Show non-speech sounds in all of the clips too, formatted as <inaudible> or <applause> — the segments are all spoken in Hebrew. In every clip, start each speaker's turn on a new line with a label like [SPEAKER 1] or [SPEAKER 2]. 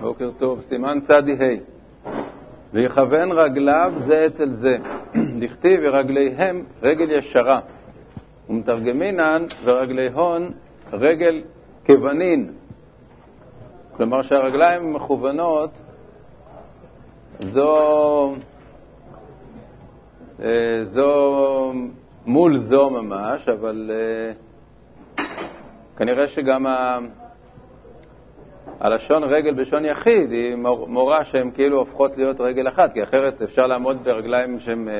[SPEAKER 1] בוקר טוב, סימן צדי ה' ויכוון רגליו זה אצל זה, <clears throat> דכתיב ורגליהם רגל ישרה, ומתרגמינן ורגלי הון רגל כבנין. כלומר שהרגליים מכוונות זו, אה, זו מול זו ממש, אבל אה, כנראה שגם ה... הלשון רגל בלשון יחיד היא מורה שהן כאילו הופכות להיות רגל אחת, כי אחרת אפשר לעמוד ברגליים שהן אה,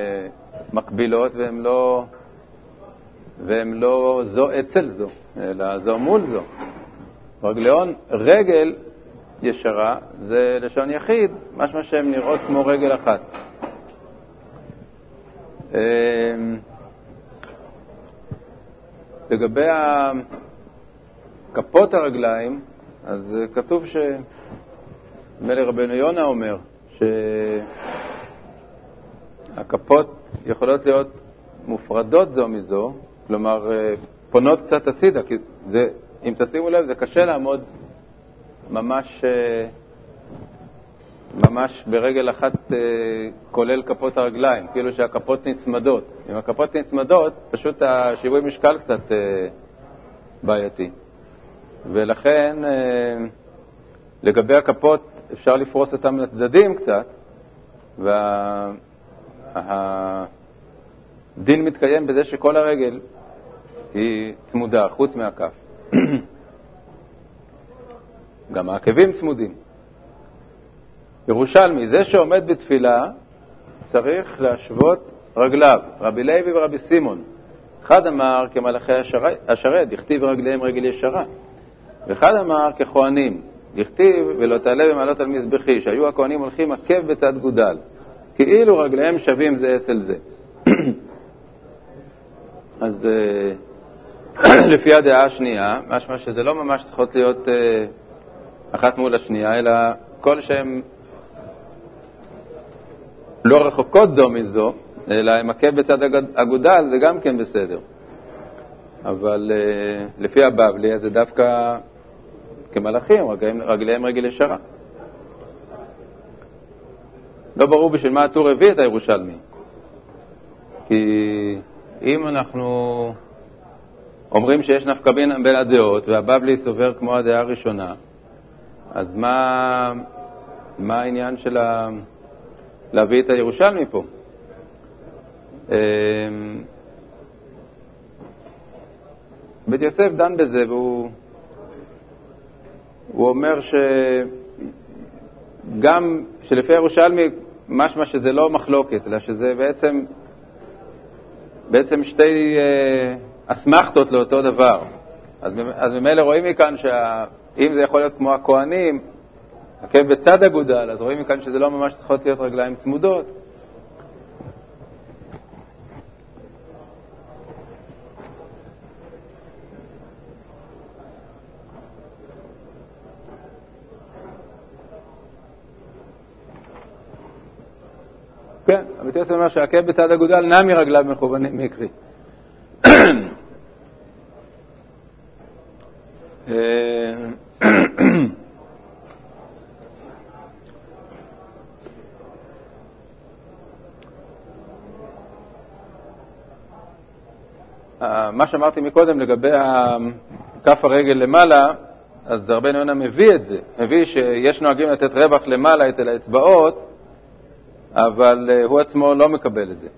[SPEAKER 1] מקבילות והן לא, והן לא זו אצל זו, אלא זו מול זו. רגליון רגל ישרה זה לשון יחיד, משמע שהן נראות כמו רגל אחת. אמ, לגבי כפות הרגליים, אז כתוב ש... נדמה לי רבנו יונה אומר שהכפות יכולות להיות מופרדות זו מזו, כלומר פונות קצת הצידה, כי זה, אם תשימו לב, זה קשה לעמוד ממש, ממש ברגל אחת כולל כפות הרגליים, כאילו שהכפות נצמדות. אם הכפות נצמדות, פשוט השיווי משקל קצת בעייתי. ולכן לגבי הכפות אפשר לפרוס אותם לצדדים קצת, והדין מתקיים בזה שכל הרגל היא צמודה, חוץ מהכף. <coughs> גם העקבים צמודים. ירושלמי, זה שעומד בתפילה צריך להשוות רגליו, רבי לוי ורבי סימון. אחד אמר כמלאכי השרת, דכתיב רגליהם רגל ישרה. ואחד אמר ככהנים, דכתיב ולא תעלה במעלות על מזבחי, שהיו הכהנים הולכים עקב בצד גודל, כאילו רגליהם שווים זה אצל זה. <clears throat> אז אה, <clears throat> לפי הדעה השנייה, משמע שזה לא ממש צריכות להיות אה, אחת מול השנייה, אלא כל שהן לא רחוקות זו מזו, אלא הם עקב בצד אגודל, זה גם כן בסדר. אבל uh, לפי הבבלי זה דווקא כמלאכים, רגליהם, רגל ישרה. לא ברור בשביל מה הטור הביא את הירושלמי. כי אם אנחנו אומרים שיש נפקא בין בין הדעות, והבבלי סובר כמו הדעה הראשונה, אז מה, מה העניין של ה... להביא את הירושלמי פה? אמ, בית יוסף דן בזה, והוא הוא אומר שגם שלפי הירושלמי משמע שזה לא מחלוקת, אלא שזה בעצם, בעצם שתי אה, אסמכתות לאותו דבר. אז, אז ממילא רואים מכאן שאם זה יכול להיות כמו הכוהנים, עקב בצד אגודל, אז רואים מכאן שזה לא ממש צריכות להיות רגליים צמודות. כן, רבי יוסף אומר שהעקב בצד אגודל נע מרגליו מכוונים מקרי. מה שאמרתי מקודם לגבי כף הרגל למעלה, אז רבנו יונה מביא את זה, מביא שיש נוהגים לתת רווח למעלה אצל האצבעות, אבל uh, הוא עצמו לא מקבל את זה.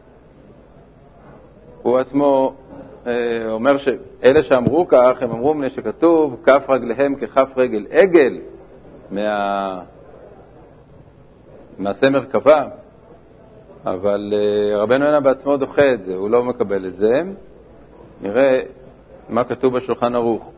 [SPEAKER 1] הוא עצמו uh, אומר שאלה שאמרו כך, הם אמרו מפני שכתוב כף רגליהם ככף רגל עגל מה... מעשה מרכבה, אבל uh, רבנו יונה בעצמו דוחה את זה, הוא לא מקבל את זה. נראה מה כתוב בשולחן ערוך.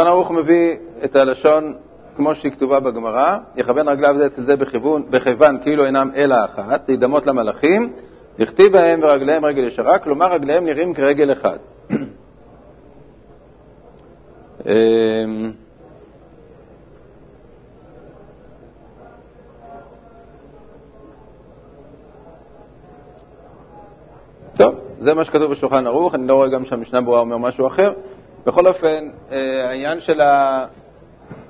[SPEAKER 1] שולחן ערוך מביא את הלשון כמו שהיא כתובה בגמרא, יכוון רגליו זה אצל זה בכיוון, בכיוון כאילו אינם אלא אחת, להידמות למלאכים, לכתיב בהם ורגליהם רגל ישרה, כלומר רגליהם נראים כרגל אחד. <clears throat> אמ, טוב, זה מה שכתוב בשולחן ערוך, אני לא רואה גם שהמשנה ברורה אומר משהו אחר. בכל אופן, אה, העניין של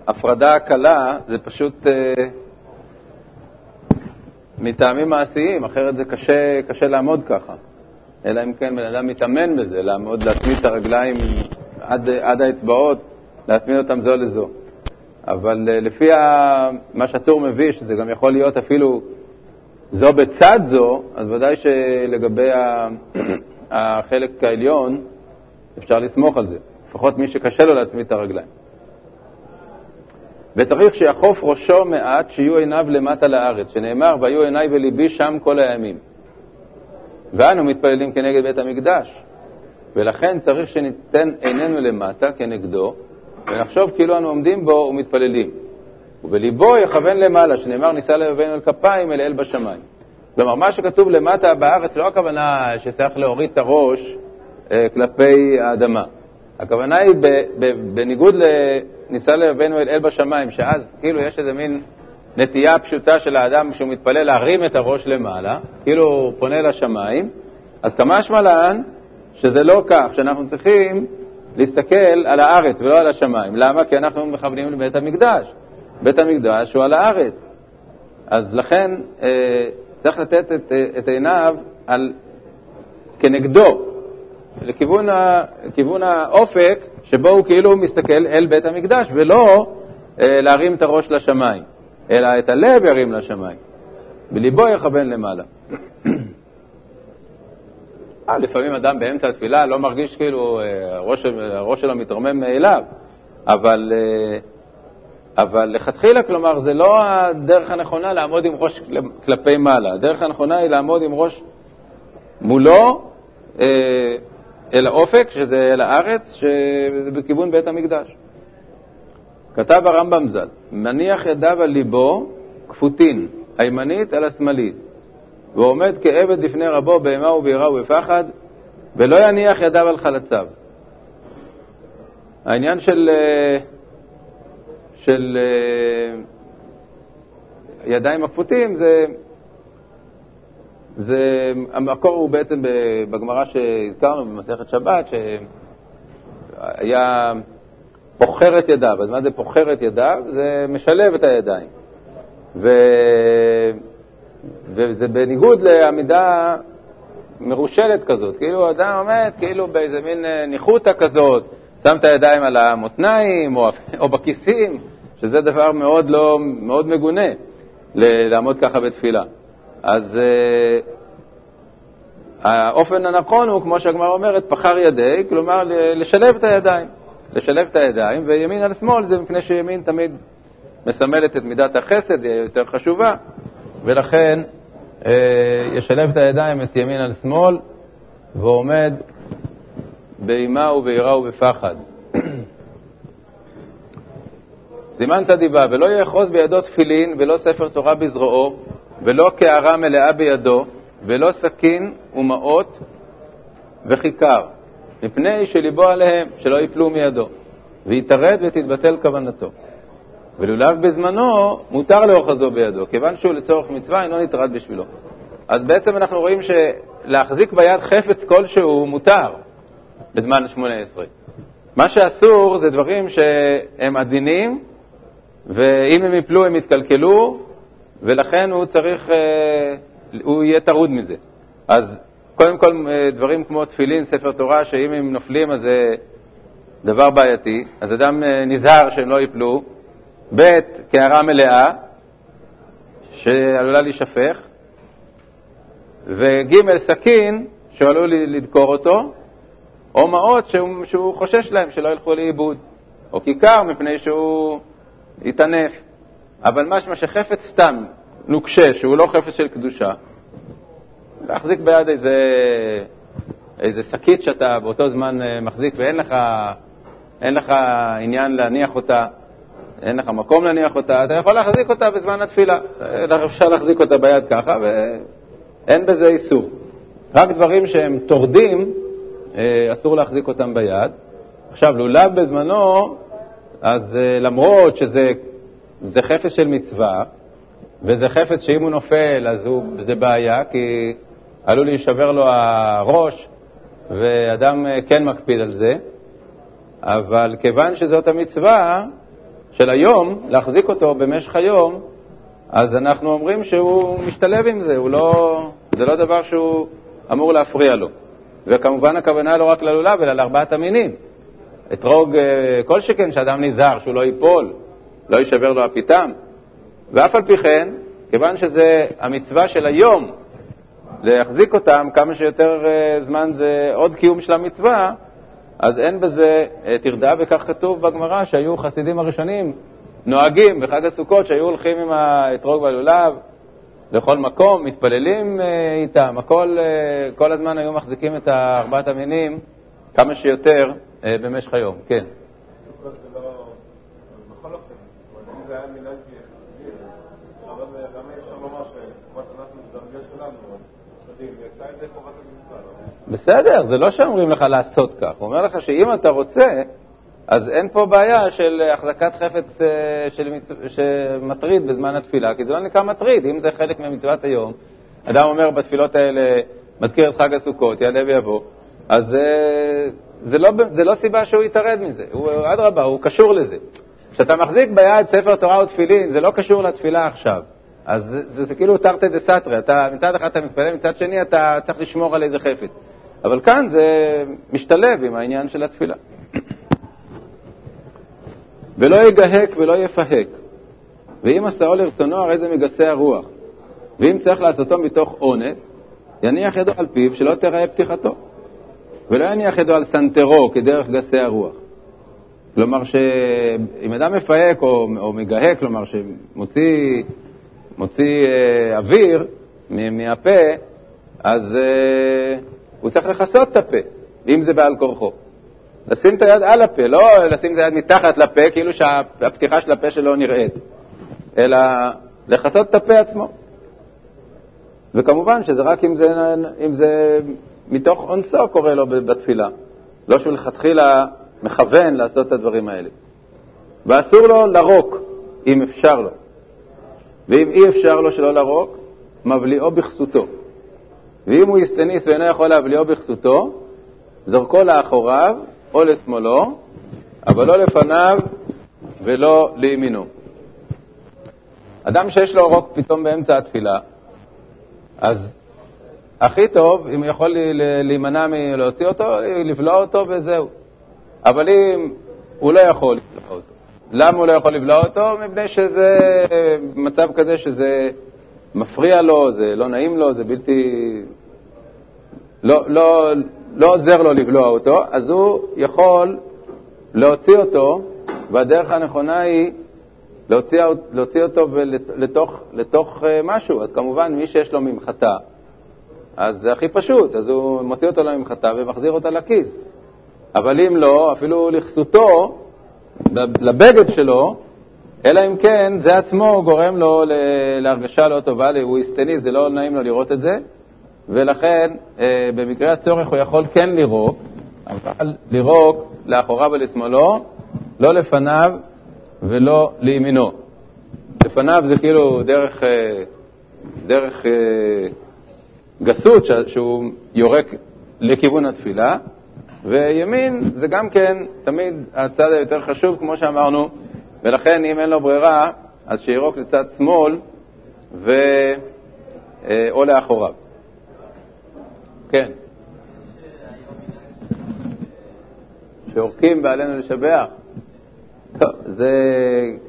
[SPEAKER 1] ההפרדה הקלה זה פשוט אה, מטעמים מעשיים, אחרת זה קשה, קשה לעמוד ככה. אלא אם כן בן אדם מתאמן בזה, לעמוד, להצמיד את הרגליים עד, עד האצבעות, להצמיד אותם זו לזו. אבל אה, לפי מה שהטור מביא, שזה גם יכול להיות אפילו זו בצד זו, אז ודאי שלגבי <clears throat> החלק העליון אפשר לסמוך על זה. לפחות מי שקשה לו להצמיד את הרגליים. וצריך שיחוף ראשו מעט, שיהיו עיניו למטה לארץ, שנאמר, והיו עיניי בליבי שם כל הימים. ואנו מתפללים כנגד בית המקדש, ולכן צריך שניתן עינינו למטה כנגדו, ונחשוב כאילו אנו עומדים בו ומתפללים. ובליבו יכוון למעלה, שנאמר נישא לבבינו אל כפיים אל אל בשמיים. כלומר, מה שכתוב למטה בארץ לא הכוונה שצריך להוריד את הראש אה, כלפי האדמה. הכוונה היא ב, ב, בניגוד לנישא לבבינו אל אל בשמיים, שאז כאילו יש איזה מין נטייה פשוטה של האדם כשהוא מתפלל להרים את הראש למעלה, כאילו הוא פונה לשמיים, אז כמה שמלן שזה לא כך, שאנחנו צריכים להסתכל על הארץ ולא על השמיים. למה? כי אנחנו מכוונים לבית המקדש. בית המקדש הוא על הארץ. אז לכן אה, צריך לתת את, את עיניו על, כנגדו, לכיוון ה, לכיוון האופק שבו הוא כאילו מסתכל אל בית המקדש, ולא אה, להרים את הראש לשמיים, אלא את הלב ירים לשמיים, בליבו יכוון למעלה. אה, לפעמים אדם באמצע התפילה לא מרגיש כאילו אה, הראש, הראש שלו מתרומם מאליו, אבל, אה, אבל לכתחילה, כלומר, זה לא הדרך הנכונה לעמוד עם ראש כלפי מעלה. הדרך הנכונה היא לעמוד עם ראש מולו אה, אל האופק, שזה אל הארץ, שזה בכיוון בית המקדש. כתב הרמב"ם ז"ל, מניח ידיו על ליבו כפותין, הימנית אל השמאלית, ועומד כעבד לפני רבו באימה וביראה ובפחד, ולא יניח ידיו על חלציו. העניין של, אה, של אה, ידיים הכפותים זה, זה, המקור הוא בעצם בגמרא שהזכרנו במסכת שבת, שהיה פוחר את ידיו. אז מה זה פוחר את ידיו? זה משלב את הידיים. ו... וזה בניגוד לעמידה מרושלת כזאת, כאילו אדם עומד כאילו באיזה מין אה, ניחותא כזאת, שם את הידיים על המותניים או, או בכיסים, שזה דבר מאוד, לא, מאוד מגונה לעמוד ככה בתפילה. אז uh, האופן הנכון הוא, כמו שהגמרא אומרת, פחר ידי, כלומר לשלב את הידיים. לשלב את הידיים, וימין על שמאל זה מפני שימין תמיד מסמלת את מידת החסד, היא יותר חשובה, ולכן אה, ישלב את הידיים את ימין על שמאל, ועומד באימה וביראה ובפחד. <coughs> סימן צדיבה, ולא יאחוז בידו תפילין ולא ספר תורה בזרועו, ולא קערה מלאה בידו, ולא סכין ומעות וכיכר, מפני שליבו עליהם, שלא יפלו מידו, ויתרד ותתבטל כוונתו. ולולב בזמנו, מותר לאוחזו בידו, כיוון שהוא לצורך מצווה אינו נטרד בשבילו. אז בעצם אנחנו רואים שלהחזיק ביד חפץ כלשהו מותר בזמן שמונה עשרה. מה שאסור זה דברים שהם עדינים, ואם הם יפלו הם יתקלקלו, ולכן הוא צריך, אה, הוא יהיה טרוד מזה. אז קודם כל אה, דברים כמו תפילין, ספר תורה, שאם הם נופלים אז זה דבר בעייתי, אז אדם אה, נזהר שהם לא יפלו, ב', קערה מלאה, שעלולה להישפך, וג', סכין, שעלול לדקור אותו, או מעות שהוא, שהוא חושש להם שלא ילכו לאיבוד, או כיכר מפני שהוא יטנף. אבל משמע שחפץ סתם, נוקשה, שהוא לא חפץ של קדושה, להחזיק ביד איזה, איזה שקית שאתה באותו זמן אה, מחזיק ואין לך, לך עניין להניח אותה, אין לך מקום להניח אותה, אתה יכול להחזיק אותה בזמן התפילה. אפשר להחזיק אותה ביד ככה, ואין בזה איסור. רק דברים שהם טורדים, אה, אסור להחזיק אותם ביד. עכשיו, לולב בזמנו, אז אה, למרות שזה חפץ של מצווה, וזה חפץ שאם הוא נופל אז הוא, זה בעיה, כי עלול להישבר לו הראש, ואדם כן מקפיד על זה, אבל כיוון שזאת המצווה של היום, להחזיק אותו במשך היום, אז אנחנו אומרים שהוא משתלב עם זה, לא, זה לא דבר שהוא אמור להפריע לו. וכמובן הכוונה לא רק ללולב, אלא לארבעת המינים. אתרוג אה, כל שכן שאדם נזהר, שהוא לא ייפול, לא יישבר לו הפיתם. ואף על פי כן, כיוון שזה המצווה של היום, להחזיק אותם כמה שיותר אה, זמן זה עוד קיום של המצווה, אז אין בזה אה, טרדה, וכך כתוב בגמרא שהיו חסידים הראשונים נוהגים בחג הסוכות שהיו הולכים עם האתרוג והלולב לכל מקום, מתפללים איתם, הכל, כל הזמן היו מחזיקים את ארבעת המינים כמה שיותר במשך היום, כן. בסדר, זה לא שאומרים לך לעשות כך. הוא אומר לך שאם אתה רוצה, אז אין פה בעיה של החזקת חפץ אה, של מצ... שמטריד בזמן התפילה, כי זה לא נקרא מטריד. אם זה חלק ממצוות היום, אדם אומר בתפילות האלה, מזכיר את חג הסוכות, יעלה ויבוא, אז אה, זה לא, זה לא סיבה שהוא יתערד מזה. אדרבה, הוא קשור לזה. כשאתה מחזיק ביד ספר תורה ותפילין, זה לא קשור לתפילה עכשיו. אז זה, זה, זה כאילו תרתי דה סתרי, מצד אחד אתה מתפלל, מצד שני אתה צריך לשמור על איזה חפץ. אבל כאן זה משתלב עם העניין של התפילה. ולא יגהק ולא יפהק, ואם עשאו לרצונו הרי זה מגסי הרוח, ואם צריך לעשותו מתוך אונס, יניח ידו על פיו שלא תראה פתיחתו, ולא יניח ידו על סנטרו כדרך גסי הרוח. כלומר שאם אדם מפהק או, או מגהק, כלומר שמוציא מוציא, אה, אוויר מהפה, אז אה, הוא צריך לכסות את הפה, אם זה בעל כורחו. לשים את היד על הפה, לא לשים את היד מתחת לפה, כאילו שהפתיחה של הפה שלו נראית, אלא לכסות את הפה עצמו. וכמובן שזה רק אם זה, אם זה מתוך אונסו קורה לו בתפילה, לא שהוא לכתחילה מכוון לעשות את הדברים האלה. ואסור לו לרוק, אם אפשר לו. ואם אי אפשר לו שלא לרוק, מבליעו בכסותו. ואם הוא יסטניס ואינו יכול להבליעו בכסותו, זורקו לאחוריו או לשמאלו, אבל לא לפניו ולא לימינו. אדם שיש לו רוק פתאום באמצע התפילה, אז הכי טוב, אם הוא יכול להימנע מלהוציא אותו, לבלוע אותו וזהו. אבל אם הוא לא יכול לבלוע אותו, למה הוא לא יכול לבלוע אותו? מפני שזה מצב כזה שזה מפריע לו, זה לא נעים לו, זה בלתי... לא, לא, לא עוזר לו לבלוע אותו, אז הוא יכול להוציא אותו, והדרך הנכונה היא להוציא, להוציא אותו לתוך, לתוך אה, משהו. אז כמובן, מי שיש לו ממחטה, אז זה הכי פשוט, אז הוא מוציא אותו לממחטה ומחזיר אותה לכיס. אבל אם לא, אפילו לכסותו, לבגד שלו, אלא אם כן זה עצמו גורם לו להרגשה לא טובה, הוא היסטני, זה לא נעים לו לראות את זה, ולכן אה, במקרה הצורך הוא יכול כן לירוק, אבל לירוק לאחוריו ולשמאלו, לא לפניו ולא לימינו. לפניו זה כאילו דרך, אה, דרך אה, גסות שהוא יורק לכיוון התפילה, וימין זה גם כן תמיד הצד היותר חשוב, כמו שאמרנו, ולכן אם אין לו ברירה, אז שירוק לצד שמאל ו... או לאחוריו. כן. שיורקים ועלינו לשבח. טוב, זה,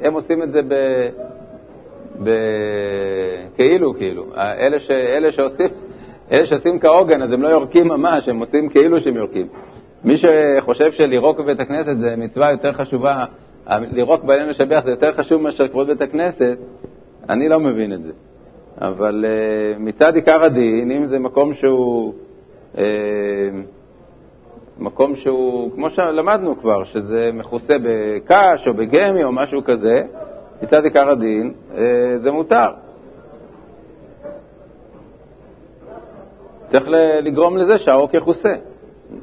[SPEAKER 1] הם עושים את זה ב... ב... כאילו, כאילו. אלה, ש... אלה שעושים... אלה שעושים כהוגן, אז הם לא יורקים ממש, הם עושים כאילו שהם יורקים. מי שחושב שלירוק בבית הכנסת זה מצווה יותר חשובה, לירוק בעלינו לשבח זה יותר חשוב מאשר כבוד בית הכנסת, אני לא מבין את זה. אבל uh, מצד עיקר הדין, אם זה מקום שהוא, מקום שהוא, כמו שלמדנו כבר, שזה מכוסה בקש או בגמי או משהו כזה, מצד עיקר הדין uh, זה מותר. צריך לגרום לזה שהרוק יכוסה.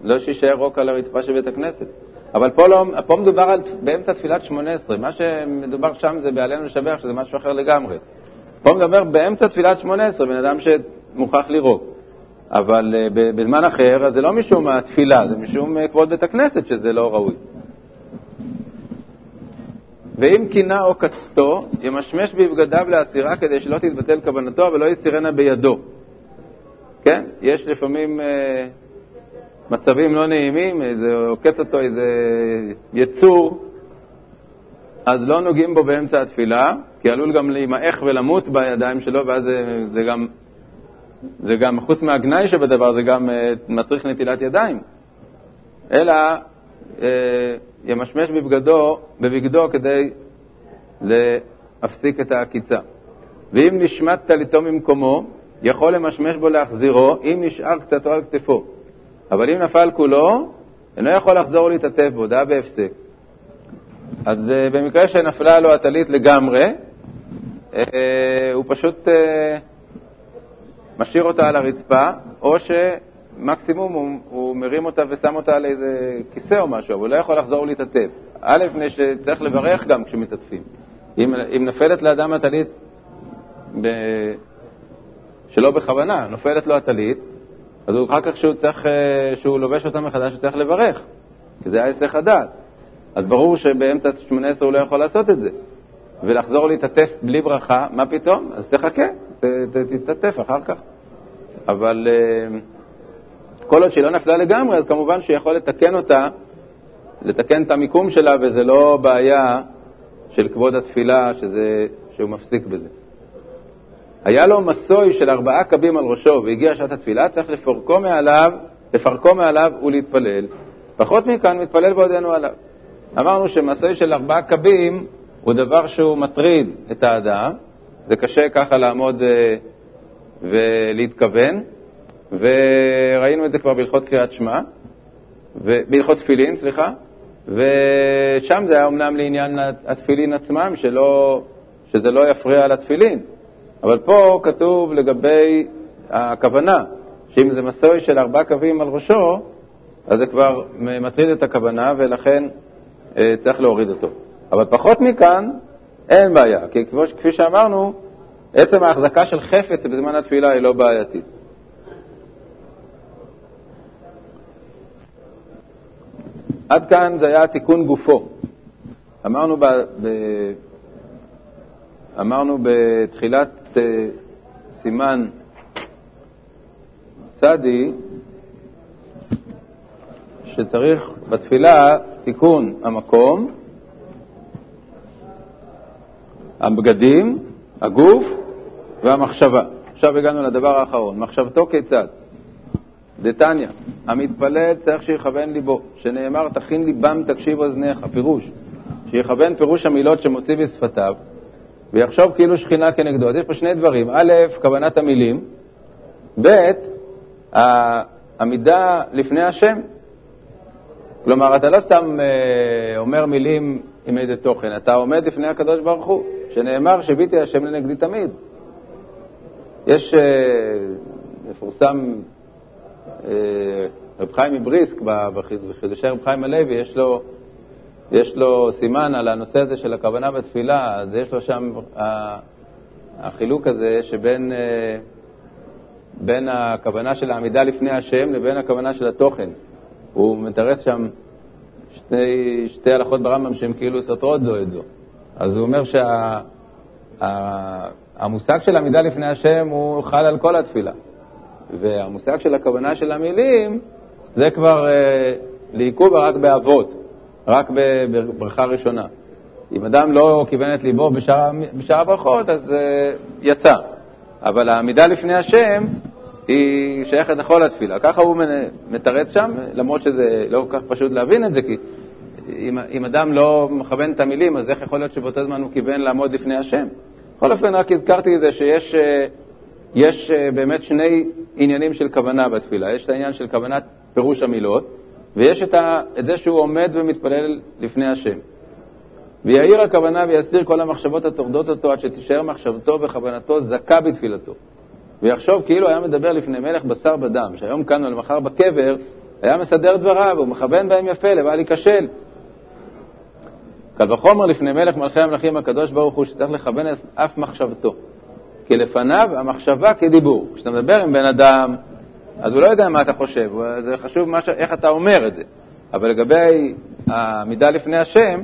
[SPEAKER 1] לא שיישאר רוק על הרצפה של בית הכנסת. אבל פה, לא, פה מדובר על, באמצע תפילת שמונה עשרה, מה שמדובר שם זה בעלינו לשבח, שזה משהו אחר לגמרי. פה מדבר באמצע תפילת שמונה עשרה, בן אדם שמוכרח לירוק. אבל uh, בזמן אחר, אז זה לא משום התפילה, זה משום uh, כבוד בית הכנסת שזה לא ראוי. ואם קינה או קצתו, ימשמש בבגדיו להסירה כדי שלא תתבטל כוונתו ולא יסירנה בידו. כן? יש לפעמים אה, מצבים לא נעימים, איזה עוקץ אותו איזה יצור, אז לא נוגעים בו באמצע התפילה, כי עלול גם להימעך ולמות בידיים שלו, ואז זה, זה גם, זה גם, חוץ מהגנאי שבדבר, זה גם אה, מצריך נטילת ידיים. אלא אה, ימשמש בבגדו, בבגדו כדי להפסיק את העקיצה. ואם נשמט טליתו ממקומו, יכול למשמש בו להחזירו, אם נשאר קצתו על כתפו. אבל אם נפל כולו, אינו יכול לחזור ולהתעטף בו, דעה בהפסק. אז uh, במקרה שנפלה לו הטלית לגמרי, הוא פשוט משאיר אותה על הרצפה, או שמקסימום הוא, הוא מרים אותה ושם אותה על איזה כיסא או משהו, אבל הוא לא יכול לחזור ולהתעטף. א', מפני שצריך לברך גם כשמתעטפים. אם, אם נפלת לאדם הטלית ב... שלא בכוונה, נופלת לו הטלית, אז הוא אחר כך שהוא, צריך, אה, שהוא לובש אותה מחדש, הוא צריך לברך, כי זה היה היסח הדעת. אז ברור שבאמצע שמונה עשרה הוא לא יכול לעשות את זה. ולחזור להתעטף בלי ברכה, מה פתאום? אז תחכה, תתעטף אחר כך. אבל אה, כל עוד שהיא לא נפלה לגמרי, אז כמובן שיכול לתקן אותה, לתקן את המיקום שלה, וזה לא בעיה של כבוד התפילה שזה, שהוא מפסיק בזה. היה לו מסוי של ארבעה קבים על ראשו והגיע שעת התפילה, צריך לפרקו מעליו, לפרקו מעליו ולהתפלל. פחות מכאן, מתפלל בעודנו עליו. אמרנו שמסוי של ארבעה קבים הוא דבר שהוא מטריד את האדם, זה קשה ככה לעמוד אה, ולהתכוון, וראינו את זה כבר בהלכות קריאת שמע, בהלכות תפילין, סליחה, ושם זה היה אומנם לעניין התפילין עצמם, שלא, שזה לא יפריע לתפילין. אבל פה כתוב לגבי הכוונה, שאם זה מסוי של ארבעה קווים על ראשו, אז זה כבר מטריד את הכוונה ולכן אה, צריך להוריד אותו. אבל פחות מכאן אין בעיה, כי כפי שאמרנו, עצם ההחזקה של חפץ בזמן התפילה היא לא בעייתית. עד כאן זה היה תיקון גופו. אמרנו, ב, ב, אמרנו בתחילת אה, סימן צדי, שצריך בתפילה תיקון המקום, הבגדים, הגוף והמחשבה. עכשיו הגענו לדבר האחרון, מחשבתו כיצד? דתניא, המתפלל צריך שיכוון ליבו, שנאמר תכין ליבם תקשיב אוזניך, פירוש, שיכוון פירוש המילות שמוציא בשפתיו, ויחשוב כאילו שכינה כנגדו. אז יש פה שני דברים, א', כוונת המילים, ב', העמידה לפני השם. כלומר, אתה לא סתם אה, אומר מילים עם איזה תוכן, אתה עומד לפני הקדוש ברוך הוא, שנאמר שביתי השם לנגדי תמיד. יש, אה, מפורסם, אה, רב חיים מבריסק, בחידושי רב חיים הלוי, יש לו יש לו סימן על הנושא הזה של הכוונה בתפילה, אז יש לו שם החילוק הזה שבין אה, בין הכוונה של העמידה לפני השם לבין הכוונה של התוכן. הוא מתרס שם שתי, שתי הלכות ברמב"ם שהן כאילו סותרות זו את זו. אז הוא אומר שהמושג שה, של עמידה לפני השם הוא חל על כל התפילה, והמושג של הכוונה של המילים זה כבר אה, לעיכוב רק באבות. רק בברכה ראשונה. אם אדם לא כיוון את ליבו בשאר, בשאר הברכות, אז uh, יצא. אבל העמידה לפני השם היא שייכת לכל התפילה. ככה הוא מתרץ שם, למרות שזה לא כל כך פשוט להבין את זה, כי אם, אם אדם לא מכוון את המילים, אז איך יכול להיות שבאותו זמן הוא כיוון לעמוד לפני השם? בכל אופן, רק הזכרתי את זה שיש אה, יש אה, באמת שני עניינים של כוונה בתפילה. יש את העניין של כוונת פירוש המילות, ויש את, ה, את זה שהוא עומד ומתפלל לפני השם. ויעיר הכוונה ויסיר כל המחשבות הטורדות אותו עד שתישאר מחשבתו וכוונתו זכה בתפילתו. ויחשוב כאילו היה מדבר לפני מלך בשר בדם, שהיום כאן או למחר בקבר, היה מסדר דבריו, הוא מכוון בהם יפה, לבל ייכשל. קל וחומר לפני מלך מלכי המלכים הקדוש ברוך הוא, שצריך לכוון את אף מחשבתו. כי לפניו המחשבה כדיבור. כשאתה מדבר עם בן אדם, אז הוא לא יודע מה אתה חושב, זה חשוב ש... איך אתה אומר את זה. אבל לגבי העמידה לפני השם,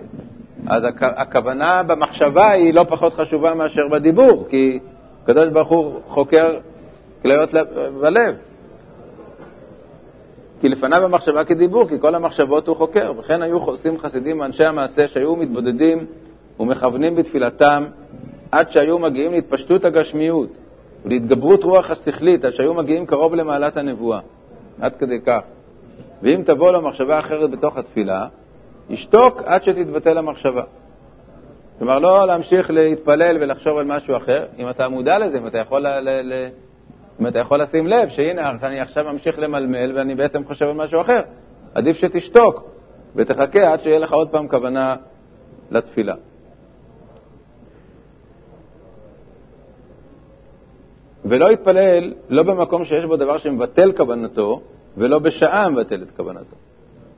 [SPEAKER 1] אז הכוונה במחשבה היא לא פחות חשובה מאשר בדיבור, כי הקדוש ברוך הוא חוקר כליות בלב. כי לפניו המחשבה כדיבור, כי כל המחשבות הוא חוקר. וכן היו עושים חסידים ואנשי המעשה שהיו מתבודדים ומכוונים בתפילתם עד שהיו מגיעים להתפשטות הגשמיות ולהתגברות רוח השכלית, עד שהיו מגיעים קרוב למעלת הנבואה. עד כדי כך. ואם תבוא לו מחשבה אחרת בתוך התפילה, ישתוק עד שתתבטל המחשבה. כלומר, לא להמשיך להתפלל ולחשוב על משהו אחר. אם אתה מודע לזה, אם אתה יכול, ל- ל- ל- אם אתה יכול לשים לב שהנה, אני עכשיו ממשיך למלמל ואני בעצם חושב על משהו אחר, עדיף שתשתוק ותחכה עד שיהיה לך עוד פעם כוונה לתפילה. ולא יתפלל לא במקום שיש בו דבר שמבטל כוונתו, ולא בשעה מבטל את כוונתו.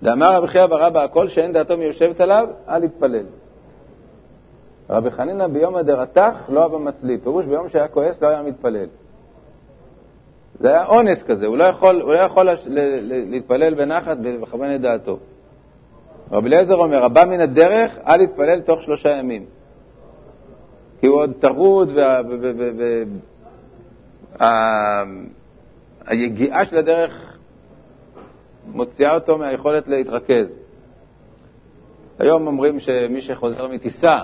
[SPEAKER 1] דאמר רבי חייא ברבא, הכל שאין דעתו מיושבת עליו, אל יתפלל. רבי חנינא ביום הדרתך לא אבא מצלי, פירוש ביום שהיה כועס לא היה מתפלל. זה היה אונס כזה, הוא לא יכול, הוא לא יכול להתפלל בנחת ולכוון את דעתו. רבי אליעזר אומר, הבא מן הדרך, אל יתפלל תוך שלושה ימים. כי הוא עוד טרוד, והיגיעה של הדרך מוציאה אותו מהיכולת להתרכז. היום אומרים שמי שחוזר מטיסה,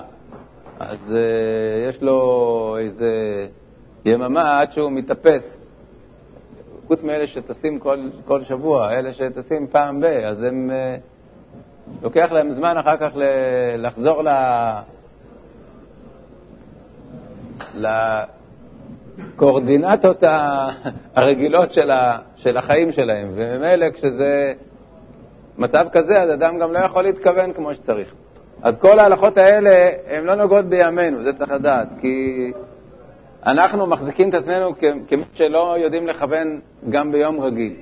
[SPEAKER 1] אז uh, יש לו איזה יממה עד שהוא מתאפס. חוץ מאלה שטסים כל, כל שבוע, אלה שטסים פעם ב, אז הם... Uh, לוקח להם זמן אחר כך לחזור ל... לקואורדינטות הרגילות של, ה... של החיים שלהם, וממילא כשזה מצב כזה, אז אדם גם לא יכול להתכוון כמו שצריך. אז כל ההלכות האלה, הן לא נוגעות בימינו, זה צריך לדעת, כי אנחנו מחזיקים את עצמנו כמי שלא יודעים לכוון גם ביום רגיל.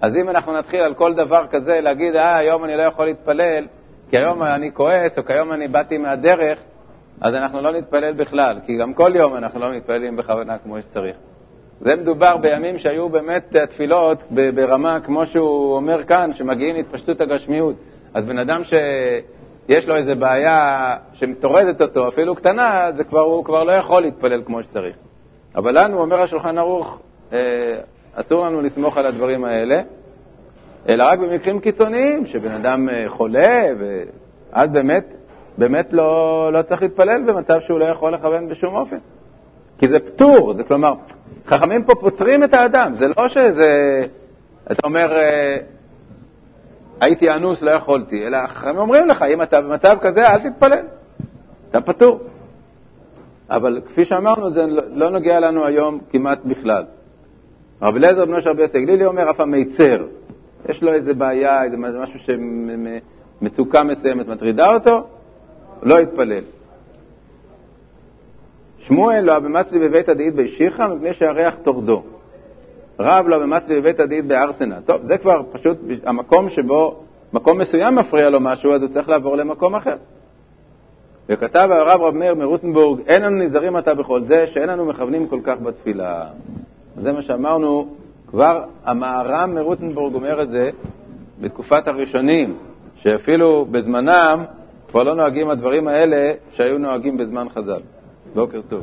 [SPEAKER 1] אז אם אנחנו נתחיל על כל דבר כזה להגיד, אה, היום אני לא יכול להתפלל, כי היום אני כועס, או כי היום אני באתי מהדרך, אז אנחנו לא נתפלל בכלל, כי גם כל יום אנחנו לא מתפללים בכוונה כמו שצריך. זה מדובר בימים שהיו באמת תפילות ברמה, כמו שהוא אומר כאן, שמגיעים להתפשטות הגשמיות. אז בן אדם שיש לו איזו בעיה שמטורדת אותו, אפילו קטנה, זה כבר, הוא כבר לא יכול להתפלל כמו שצריך. אבל לנו, אומר השולחן ערוך, אה, אסור לנו לסמוך על הדברים האלה, אלא רק במקרים קיצוניים, שבן אדם אה, חולה, ואז באמת, באמת לא, לא צריך להתפלל במצב שהוא לא יכול לכוון בשום אופן. כי זה פטור, זה כלומר, חכמים פה פוטרים את האדם, זה לא שזה, אתה אומר, אה, הייתי אנוס, לא יכולתי, אלא חכמים אומרים לך, אם אתה במצב כזה, אל תתפלל, אתה פטור. אבל כפי שאמרנו, זה לא נוגע לנו היום כמעט בכלל. רבי אליעזר בנו של רבי יוסי גלילי אומר, אף המיצר, יש לו איזה בעיה, איזה משהו שמצוקה מסוימת מטרידה אותו, לא יתפלל. שמואל לא במצלי בבית הדעית בישיחא מפני שהריח טורדו. רב לא במצלי בבית הדעית בארסנה. טוב, זה כבר פשוט המקום שבו, מקום מסוים מפריע לו משהו, אז הוא צריך לעבור למקום אחר. וכתב הרב רב מאיר מרוטנבורג, אין לנו נזהרים עתה בכל זה, שאין לנו מכוונים כל כך בתפילה. זה מה שאמרנו, כבר המהר"ם מרוטנבורג אומר את זה בתקופת הראשונים, שאפילו בזמנם כבר לא נוהגים הדברים האלה שהיו נוהגים בזמן חז"ל. בוקר טוב.